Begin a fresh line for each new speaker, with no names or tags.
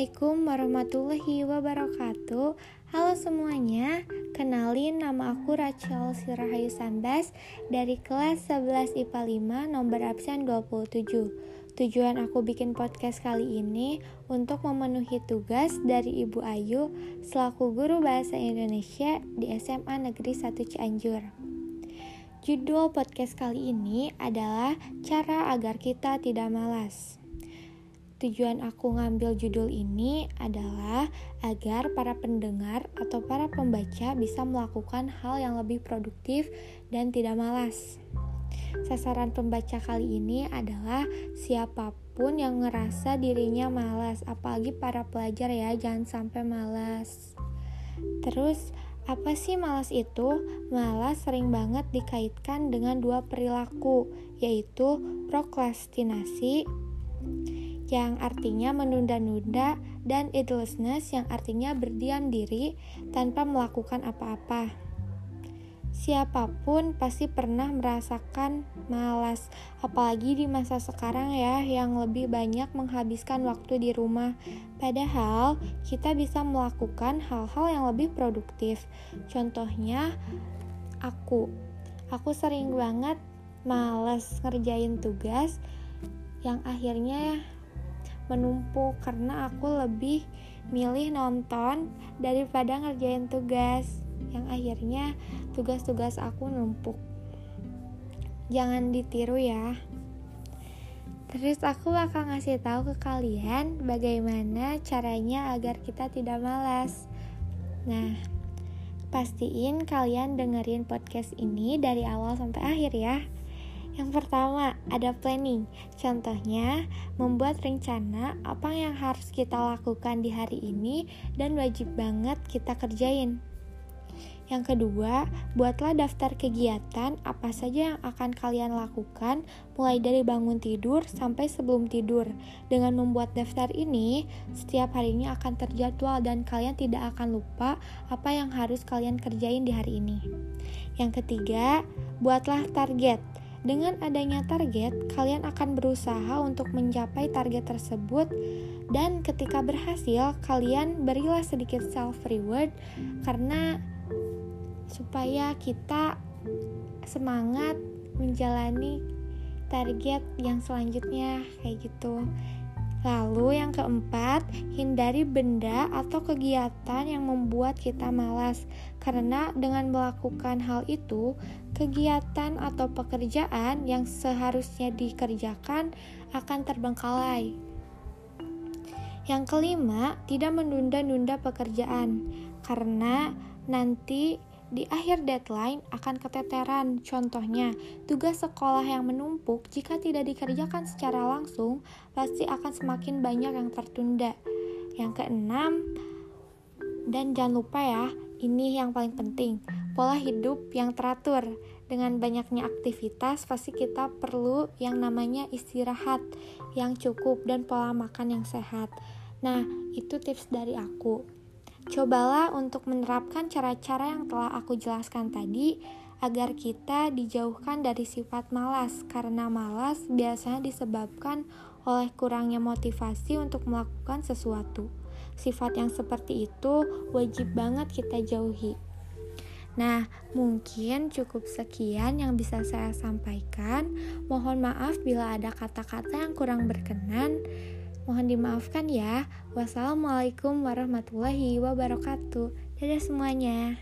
Assalamualaikum warahmatullahi wabarakatuh. Halo semuanya, kenalin nama aku Rachel Sirahayu Sambas dari kelas 11 IPA 5 nomor absen 27 Tujuan aku bikin podcast kali ini untuk memenuhi tugas dari Ibu Ayu selaku guru bahasa Indonesia di SMA Negeri 1 Cianjur. Judul podcast kali ini adalah cara agar kita tidak malas Tujuan aku ngambil judul ini adalah agar para pendengar atau para pembaca bisa melakukan hal yang lebih produktif dan tidak malas. Sasaran pembaca kali ini adalah siapa pun yang ngerasa dirinya malas, apalagi para pelajar ya, jangan sampai malas. Terus, apa sih malas itu? Malas sering banget dikaitkan dengan dua perilaku, yaitu prokrastinasi yang artinya menunda-nunda, dan idlessness yang artinya berdiam diri tanpa melakukan apa-apa. Siapa pun pasti pernah merasakan malas, apalagi di masa sekarang ya yang lebih banyak menghabiskan waktu di rumah. Padahal kita bisa melakukan hal-hal yang lebih produktif. Contohnya aku. Aku sering banget males ngerjain tugas yang akhirnya menumpuk karena aku lebih milih nonton daripada ngerjain tugas. Yang akhirnya tugas-tugas aku numpuk. Jangan ditiru ya. Terus aku bakal ngasih tahu ke kalian bagaimana caranya agar kita tidak malas. Nah pastiin kalian dengerin podcast ini dari awal sampai akhir ya yang pertama, ada planning. Contohnya, membuat rencana apa yang harus kita lakukan di hari ini dan wajib banget kita kerjain. Yang kedua, buatlah daftar kegiatan apa saja yang akan kalian lakukan mulai dari bangun tidur sampai sebelum tidur. Dengan membuat daftar ini, setiap harinya akan terjadwal dan kalian tidak akan lupa apa yang harus kalian kerjain di hari ini. Yang ketiga, buatlah target. Dengan adanya target, kalian akan berusaha untuk mencapai target tersebut dan ketika berhasil, kalian berilah sedikit self reward karena supaya kita semangat menjalani target yang selanjutnya kayak gitu. Lalu yang keempat, hindari benda atau kegiatan yang membuat kita malas. Karena dengan melakukan hal itu, kegiatan atau pekerjaan yang seharusnya dikerjakan akan terbengkalai. Yang kelima, tidak menunda-nunda pekerjaan. Karena nanti di akhir deadline akan keteteran. Contohnya, tugas sekolah yang menumpuk jika tidak dikerjakan secara langsung pasti akan semakin banyak yang tertunda. Yang keenam, dan jangan lupa ya, ini yang paling penting, pola hidup yang teratur. Dengan banyaknya aktivitas, pasti kita perlu yang namanya istirahat yang cukup dan pola makan yang sehat. Nah, itu tips dari aku. Cobalah untuk menerapkan cara-cara yang telah aku jelaskan tadi agar kita dijauhkan dari sifat malas karena malas biasanya disebabkan oleh kurangnya motivasi untuk melakukan sesuatu. Sifat yang seperti itu wajib banget kita jauhi. Nah, mungkin cukup sekian yang bisa saya sampaikan. Mohon maaf bila ada kata-kata yang kurang berkenan. Mohon dimaafkan ya. Wassalamualaikum warahmatullahi wabarakatuh. Dadah semuanya.